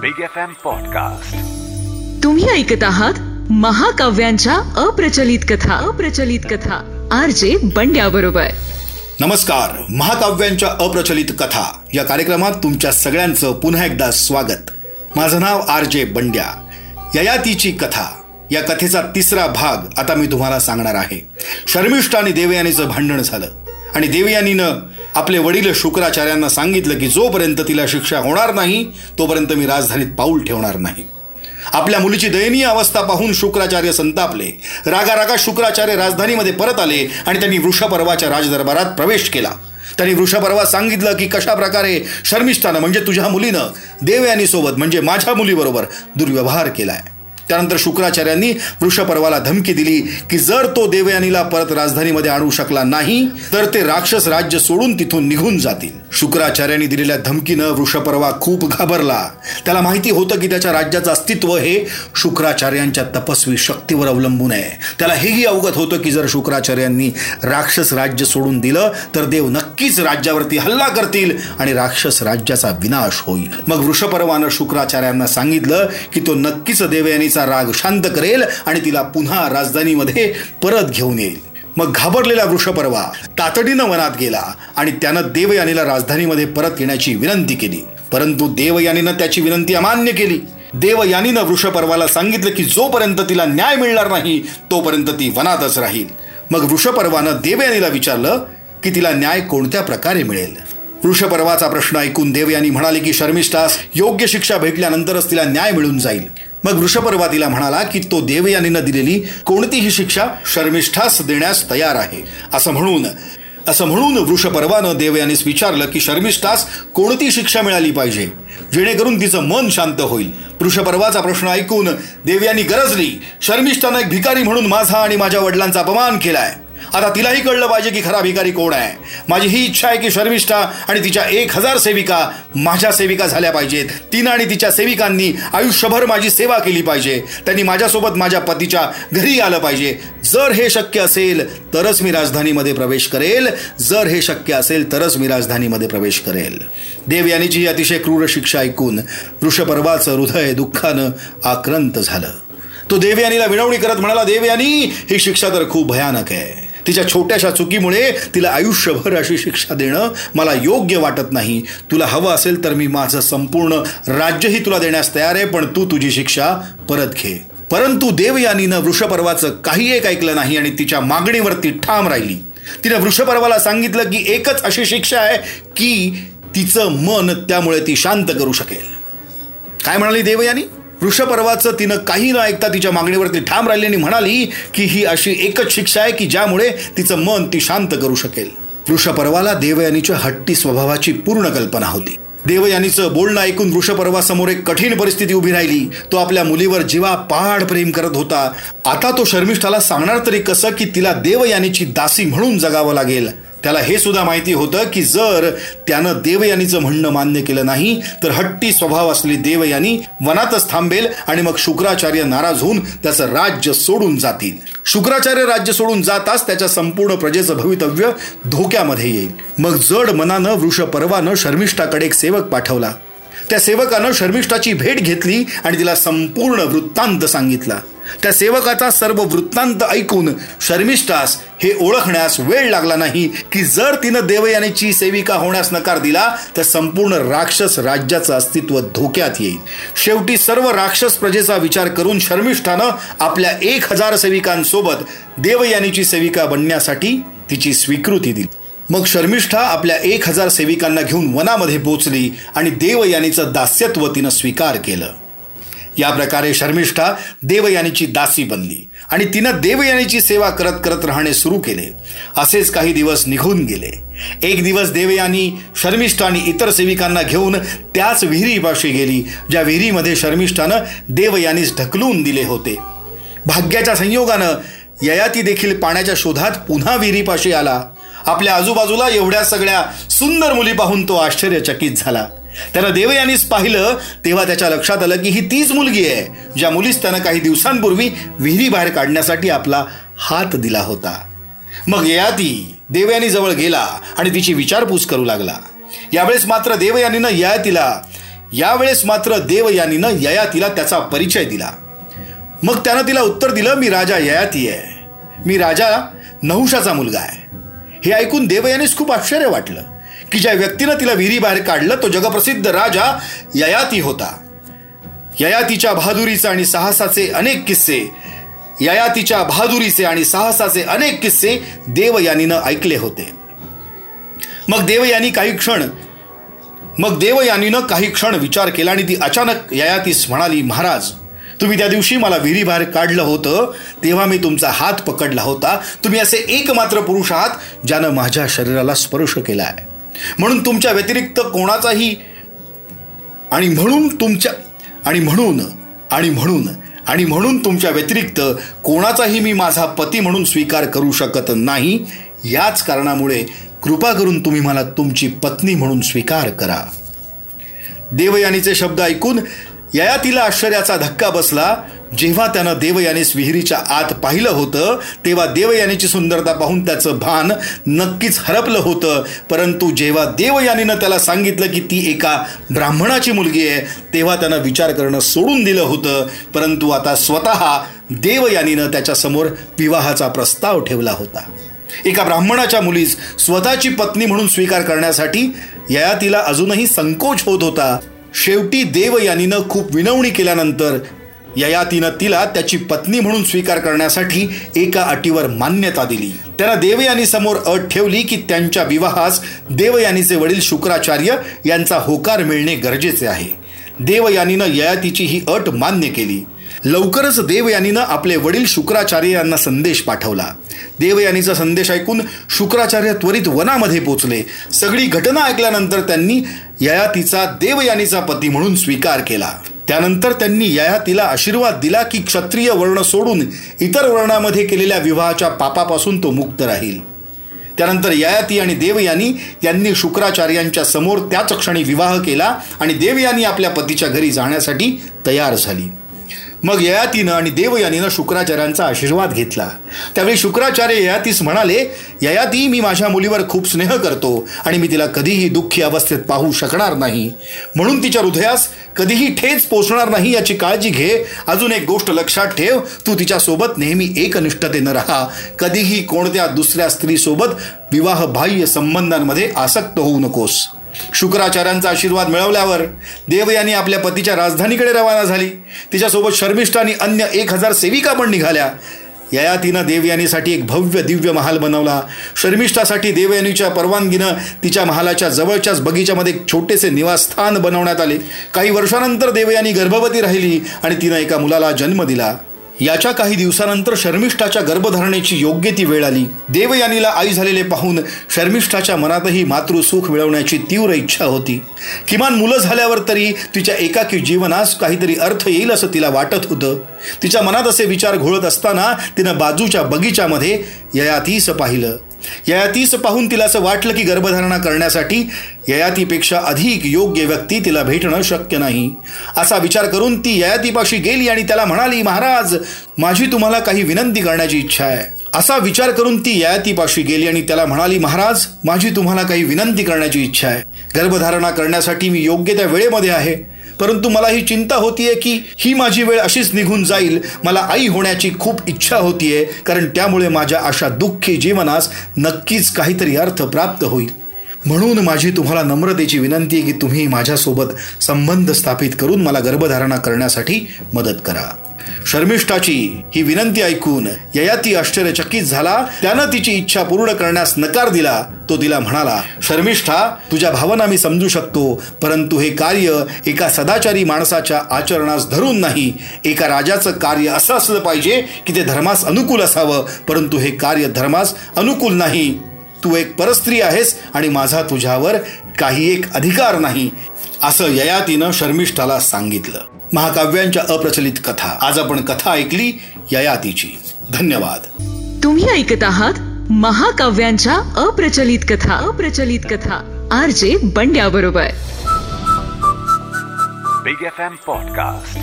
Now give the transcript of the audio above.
Big F M podcast तुम्ही ऐकत आहात महाकाव्यांच्या अप्रचलित कथा. अप्रचलित कथा. आर जे बंड्या बरोबर नमस्कार. महाकाव्यांच्या अप्रचलित कथा. या कार्यक्रमात तुमच्या सगळ्यांचं पुन्हा एकदा स्वागत. माझं नाव आर जे बंड्या. ययातीची कथा. या कथेचा तिसरा भाग आता मी तुम्हाला सांगणार आहे. शर्मिष्ठ आणि देवयानीचं भांडण झालं. आणि देवयानीनं आपले वडील शुक्राचार्यांना सांगितलं की जोपर्यंत तिला शिक्षा होणार नाही तोपर्यंत मी राजधानीत पाऊल ठेवणार नाही. आपल्या मुलीची दयनीय अवस्था पाहून शुक्राचार्य संतापले. रागारागा शुक्राचार्य राजधानीमध्ये परत आले आणि त्यांनी वृषपर्वाच्या राजदरबारात प्रवेश केला. त्यांनी वृषपर्वात सांगितलं की कशा प्रकारे शर्मिष्ठानं म्हणजे तुझ्या मुलीनं देवयानीसोबत म्हणजे माझ्या मुलीबरोबर दुर्व्यवहार केला आहे त्यानंतर शुक्राचार्यांनी वृषपर्वाला धमकी दिली की जर तो देवयानीला परत राजधानीमध्ये आणू शकला नाही तर ते राक्षस राज्य सोडून तिथून निघून जातील. शुक्राचार्यांनी दिलेल्या धमकीनं वृषपर्वा खूप घाबरला. त्याला माहिती होतं की त्याच्या राज्याचं अस्तित्व हे शुक्राचार्यांच्या तपस्वी शक्तीवर अवलंबून आहे. त्याला हेही अवगत होतं की जर शुक्राचार्यांनी राक्षस राज्य सोडून दिलं तर देव नक्कीच राज्यावरती हल्ला करतील आणि राक्षस राज्याचा विनाश होईल. मग वृषपर्वानं शुक्राचार्यांना सांगितलं की तो नक्कीच देवयानीचा राग शांत करेल आणि तिला पुन्हा राजधानीमध्ये परत घेऊन येईल. मग घाबरलेला वृषपर्वा तातडीनं वनात गेला आणि त्यानं देवयानीला राजधानीमध्ये परत येण्याची विनंती केली. परंतु देवयानीनं त्याची विनंती अमान्य केली. देवयानीनं वृषपर्वाला सांगितलं की जोपर्यंत तिला न्याय मिळणार नाही तोपर्यंत ती वनातच राहील. मग वृषपर्वानं देवयानीला विचारलं की तिला न्याय कोणत्या प्रकारे मिळेल? वृषपर्वाचा प्रश्न ऐकून देवयानी म्हणाले की शर्मिष्ठास योग्य शिक्षा भेटल्यानंतरच तिला न्याय मिळून जाईल. मग वृषपर्वा तिला म्हणाला की तो देवयानीनं दिलेली कोणतीही शिक्षा शर्मिष्ठास देण्यास तयार आहे. असं म्हणून असं म्हणून वृषपर्वानं देवयानीस विचारलं की शर्मिष्ठास कोणती शिक्षा मिळाली पाहिजे? जेणेकरून तिचं मन शांत होईल. वृषपर्वाचा प्रश्न ऐकून देवयानी गरजली. शर्मिष्ठानं एक भिकारी म्हणून माझा आणि माझ्या वडिलांचा अपमान केलाय. आता तिलाही कळलं पाहिजे की खरा भिकारी कोण आहे. माझी ही इच्छा आहे की शर्मिष्ठा आणि तिच्या एक हजार सेविका माझ्या सेविका झाल्या पाहिजेत. तिनं आणि तिच्या सेविकांनी आयुष्यभर माझी सेवा केली पाहिजे. त्यांनी माझ्यासोबत माझ्या पतीच्या घरी आलं पाहिजे. जर हे शक्य असेल तरच मी राजधानीमध्ये प्रवेश करेल. जर हे शक्य असेल तरच मी राजधानीमध्ये प्रवेश करेल. देवयानीची ही अतिशय क्रूर शिक्षा ऐकून वृषपर्वाचं हृदय दुःखानं आक्रांत झालं. तो देवयानीला विनवणी करत म्हणाला देवयानी ही शिक्षा तर खूप भयानक आहे. तिच्या छोट्याशा चुकीमुळे तिला आयुष्यभर अशी शिक्षा देणं मला योग्य वाटत नाही. तुला हवं असेल तर मी माझं संपूर्ण राज्यही तुला देण्यास तयार आहे पण तू तुझी शिक्षा परत घे. परंतु देवयानीनं वृषपर्वाचं काही एक ऐकलं नाही आणि तिच्या मागणीवरती ठाम राहिली. तिनं वृषपर्वाला सांगितलं की एकच अशी शिक्षा आहे की तिचं मन त्यामुळे ती शांत करू शकेल. काय म्हणाली देवयानी वृषपर्वाचं तिनं काही न ऐकता तिच्या मागणीवरती ठाम राहिली आणि म्हणाली की ही अशी एकच शिक्षा आहे की ज्यामुळे तिचं मन ती शांत करू शकेल. वृषपर्वाला देवयानीच्या हट्टी स्वभावाची पूर्ण कल्पना होती. देवयानीचं बोलणं ऐकून वृषपर्वासमोर एक कठीण परिस्थिती उभी राहिली. तो आपल्या मुलीवर जीवा पहाड प्रेम करत होता. आता तो शर्मिष्ठाला सांगणार तरी कसं की तिला देवयानीची दासी म्हणून जगावं लागेल. त्याला हे सुद्धा माहिती होतं की जर त्यानं देवयानीचं म्हणणं मान्य केलं नाही तर हट्टी स्वभाव असलेली देवयानी वनातच थांबेल आणि मग शुक्राचार्य नाराज होऊन त्याचं राज्य सोडून जातील. शुक्राचार्य राज्य सोडून जाताच त्याच्या संपूर्ण प्रजेचं भवितव्य धोक्यामध्ये येईल. मग जड मनानं वृष पर्वानं शर्मिष्ठाकडे एक सेवक पाठवला. त्या सेवकानं शर्मिष्ठाची भेट घेतली आणि तिला संपूर्ण वृत्तांत सांगितला. त्या सेवकाचा सर्व वृत्तांत ऐकून शर्मिष्ठास हे ओळखण्यास वेळ लागला नाही की जर तिनं देवयानीची सेविका होण्यास नकार दिला तर संपूर्ण राक्षस राज्याचं अस्तित्व धोक्यात येईल. शेवटी सर्व राक्षस प्रजेचा विचार करून शर्मिष्ठानं आपल्या एक हजार सेविकांसोबत देवयानीची सेविका बनण्यासाठी तिची स्वीकृती दिली. मग शर्मिष्ठा आपल्या एक हजार सेविकांना घेऊन वनामध्ये पोचली आणि देवयानीचं दास्यत्व तिनं स्वीकार केलं. या प्रकारे शर्मिष्ठा देवयानीची दासी बनली. आणि तिनं देवयानीची सेवा करत करत राहणे सुरू केले. असेच काही दिवस निघून गेले. एक दिवस देवयानी शर्मिष्ठा आणि इतर सेविकांना घेऊन त्याच विहिरीपाशी गेली ज्या विहिरीमध्ये शर्मिष्ठानं देवयानीस ढकलून दिले होते. भाग्याच्या संयोगानं ययाती देखील पाण्याच्या शोधात पुन्हा विहिरीपाशी आला. आपल्या आजूबाजूला एवढ्या सगळ्या सुंदर मुली पाहून तो आश्चर्यचकित झाला. त्यानं देवयानीस पाहिलं तेव्हा त्याच्या लक्षात आलं की ही तीच मुलगी आहे ज्या मुलीस त्यानं काही दिवसांपूर्वी विहिरी बाहेर काढण्यासाठी आपला हात दिला होता. मग ययाती देवयानी जवळ गेला आणि तिची विचारपूस करू लागला. यावेळेस मात्र देवयानीनं ययातीला यावेळेस मात्र देवयानीनं ययातीला त्याचा परिचय दिला. मग त्यानं तिला उत्तर दिलं मी राजा ययाती आहे. मी राजा नहुषाचा मुलगा आहे. हे ऐकून देवयानीस खूप आश्चर्य वाटलं. की ज्या व्यक्तीनं तिला विहिरी बाहेर काढलं तो जगप्रसिद्ध राजा ययाती होता. ययातीच्या बहादुरीचे आणि साहसाचे अनेक किस्से ययातीच्या बहादुरीचे आणि साहसाचे अनेक किस्से देवयानीनं ऐकले होते. मग देवयानी काही क्षण मग देवयानीनं काही क्षण विचार केला आणि ती अचानक ययातीस म्हणाली महाराज तुम्ही त्या दिवशी मला विहिरी बाहेर काढलं होतं तेव्हा मी तुमचा हात पकडला होता. तुम्ही असे एकमात्र पुरुष आहात ज्यानं माझ्या शरीराला स्पर्श केला आहे म्हणून तुमच्या व्यतिरिक्त कोणाचाही आणि म्हणून तुमच्या आणि म्हणून आणि म्हणून आणि म्हणून तुमच्या व्यतिरिक्त कोणाचाही मी माझा पती म्हणून स्वीकार करू शकत नाही. याच कारणामुळे कृपा करून तुम्ही मला तुमची पत्नी म्हणून स्वीकार करा. देवयानीचे शब्द ऐकून ययातीला आश्चर्याचा धक्का बसला. जेव्हा त्यानं देवयानीस विहिरीच्या आत पाहिलं होतं तेव्हा देवयानीची सुंदरता पाहून त्याचं भान नक्कीच हरपलं होतं. परंतु जेव्हा देवयानीनं त्याला सांगितलं की ती एका ब्राह्मणाची मुलगी आहे तेव्हा त्यानं विचार करणं सोडून दिलं होतं. परंतु आता स्वतः देवयानीनं त्याच्यासमोर विवाहाचा प्रस्ताव ठेवला होता. एका ब्राह्मणाच्या मुलीस स्वतःची पत्नी म्हणून स्वीकार करण्यासाठी ययातीला अजूनही संकोच होत होता. शेवटी देवयानीनं खूप विनवणी केल्यानंतर ययातीनं तिला त्याची पत्नी म्हणून स्वीकार करण्यासाठी एका अटीवर मान्यता दिली. त्याला देवयानी समोर अट ठेवली की त्यांच्या विवाहास देवयानीचे वडील शुक्राचार्य यांचा होकार मिळणे गरजेचे आहे. देवयानीनं ययातीची ही अट मान्य केली. लवकरच देवयानीनं आपले वडील शुक्राचार्य यांना संदेश पाठवला. देवयानीचा संदेश ऐकून शुक्राचार्य त्वरित वनामध्ये पोचले. सगळी घटना ऐकल्यानंतर त्यांनी ययातीचा देवयानीचा पती म्हणून स्वीकार केला. त्यानंतर त्यांनी ययातीला आशीर्वाद दिला की क्षत्रिय वर्ण सोडून इतर वर्णामध्ये केलेल्या विवाहाच्या पापापासून तो मुक्त राहील. त्यानंतर ययाती आणि देवयानी यांनी शुक्राचार्यांच्या समोर त्याच क्षणी विवाह केला आणि देवयानी आपल्या पतीच्या घरी जाण्यासाठी तयार झाली. मग ययातीनं आणि देवयानीनं शुक्राचार्यांचा आशीर्वाद घेतला. त्यावेळी शुक्राचार्य ययातीस म्हणाले ययाती मी माझ्या मुलीवर खूप स्नेह करतो आणि मी तिला कधीही दुःखी अवस्थेत पाहू शकणार नाही. म्हणून तिच्या हृदयास कधीही ठेच पोचणार नाही याची काळजी घे. अजून एक गोष्ट लक्षात ठेव तू तिच्यासोबत नेहमी एकनिष्ठतेनं राहा. कधीही कोणत्या दुसऱ्या स्त्रीसोबत विवाह बाह्य संबंधांमध्ये आसक्त होऊ नकोस. शुक्राचार्यांचा आशीर्वाद मिळवल्यावर देवयानी आपल्या पतीच्या राजधानीकडे रवाना झाली. तिच्यासोबत शर्मिष्ठा आणि अन्य एक हजार सेविका पण निघाल्या. ययातीनं देवयानीसाठी एक भव्य दिव्य महाल बनवला. शर्मिष्ठासाठी देवयानीच्या परवानगीनं तिच्या महालाच्या जवळच्याच बगीच्यामध्ये एक छोटेसे निवासस्थान बनवण्यात आले. काही वर्षानंतर देवयानी गर्भवती राहिली आणि तिनं एका मुलाला जन्म दिला. याच्या काही दिवसानंतर शर्मिष्ठाच्या गर्भधारणेची योग्य ती वेळ आली. देवयानीला आई झालेले पाहून शर्मिष्ठाच्या मनातही मातृसुख मिळवण्याची तीव्र इच्छा होती. किमान मुलं झाल्यावर तरी तिच्या एकाकी जीवनास काहीतरी अर्थ येईल असं तिला वाटत होतं. तिच्या मनात असे विचार घोळत असताना तिनं बाजूच्या बगीच्यामध्ये ययातीस पाहिलं. ययातीस पाहून तिला असं वाटलं की गर्भधारणा करण्यासाठी ययातीपेक्षा अधिक योग्य व्यक्ती तिला भेटणं शक्य नाही. असा विचार करून ती ययातीपाशी गेली आणि त्याला म्हणाली महाराज माझी तुम्हाला काही विनंती करण्याची इच्छा आहे. असा विचार करून ती ययातीपाशी गेली आणि त्याला म्हणाली महाराज माझी तुम्हाला काही विनंती करण्याची इच्छा आहे. गर्भधारणा करण्यासाठी मी योग्य त्या वेळेमध्ये आहे. परंतु मला ही चिंता होतीये की ही माझी वेळ अशीच निघून जाईल. मला आई होण्याची खूप इच्छा होतीये कारण त्यामुळे माझ्या अशा दुःखी जीवनास नक्कीच काहीतरी अर्थ प्राप्त होईल. म्हणून माझी तुम्हाला नम्रतेची विनंती आहे की तुम्ही माझ्यासोबत संबंध स्थापित करून मला गर्भधारणा करण्यासाठी मदत करा. शर्मिष्ठाची ही विनंती ऐकून ययाती आश्चर्यचकित झाला. त्यानं तिची इच्छा पूर्ण करण्यास नकार दिला. तो तिला म्हणाला शर्मिष्ठा तुझ्या भावना मी समजू शकतो परंतु हे कार्य एका सदाचारी माणसाच्या आचरणास धरून नाही. एका राजाचं कार्य असं असलं पाहिजे की ते धर्मास अनुकूल असावं परंतु हे कार्य धर्मास अनुकूल नाही. तू एक परस्त्री आहेस आणि माझा तुझ्यावर काही एक अधिकार नाही. असं ययातीनं शर्मिष्ठाला सांगितलं. महाकाव्यांच्या अप्रचलित कथा. आज आपण कथा ऐकली ययातीची धन्यवाद. तुम्ही ऐकत आहात महाकाव्यांच्या अप्रचलित कथा. अप्रचलित कथा. आर जे बंड्या बरोबर Big FM Podcast.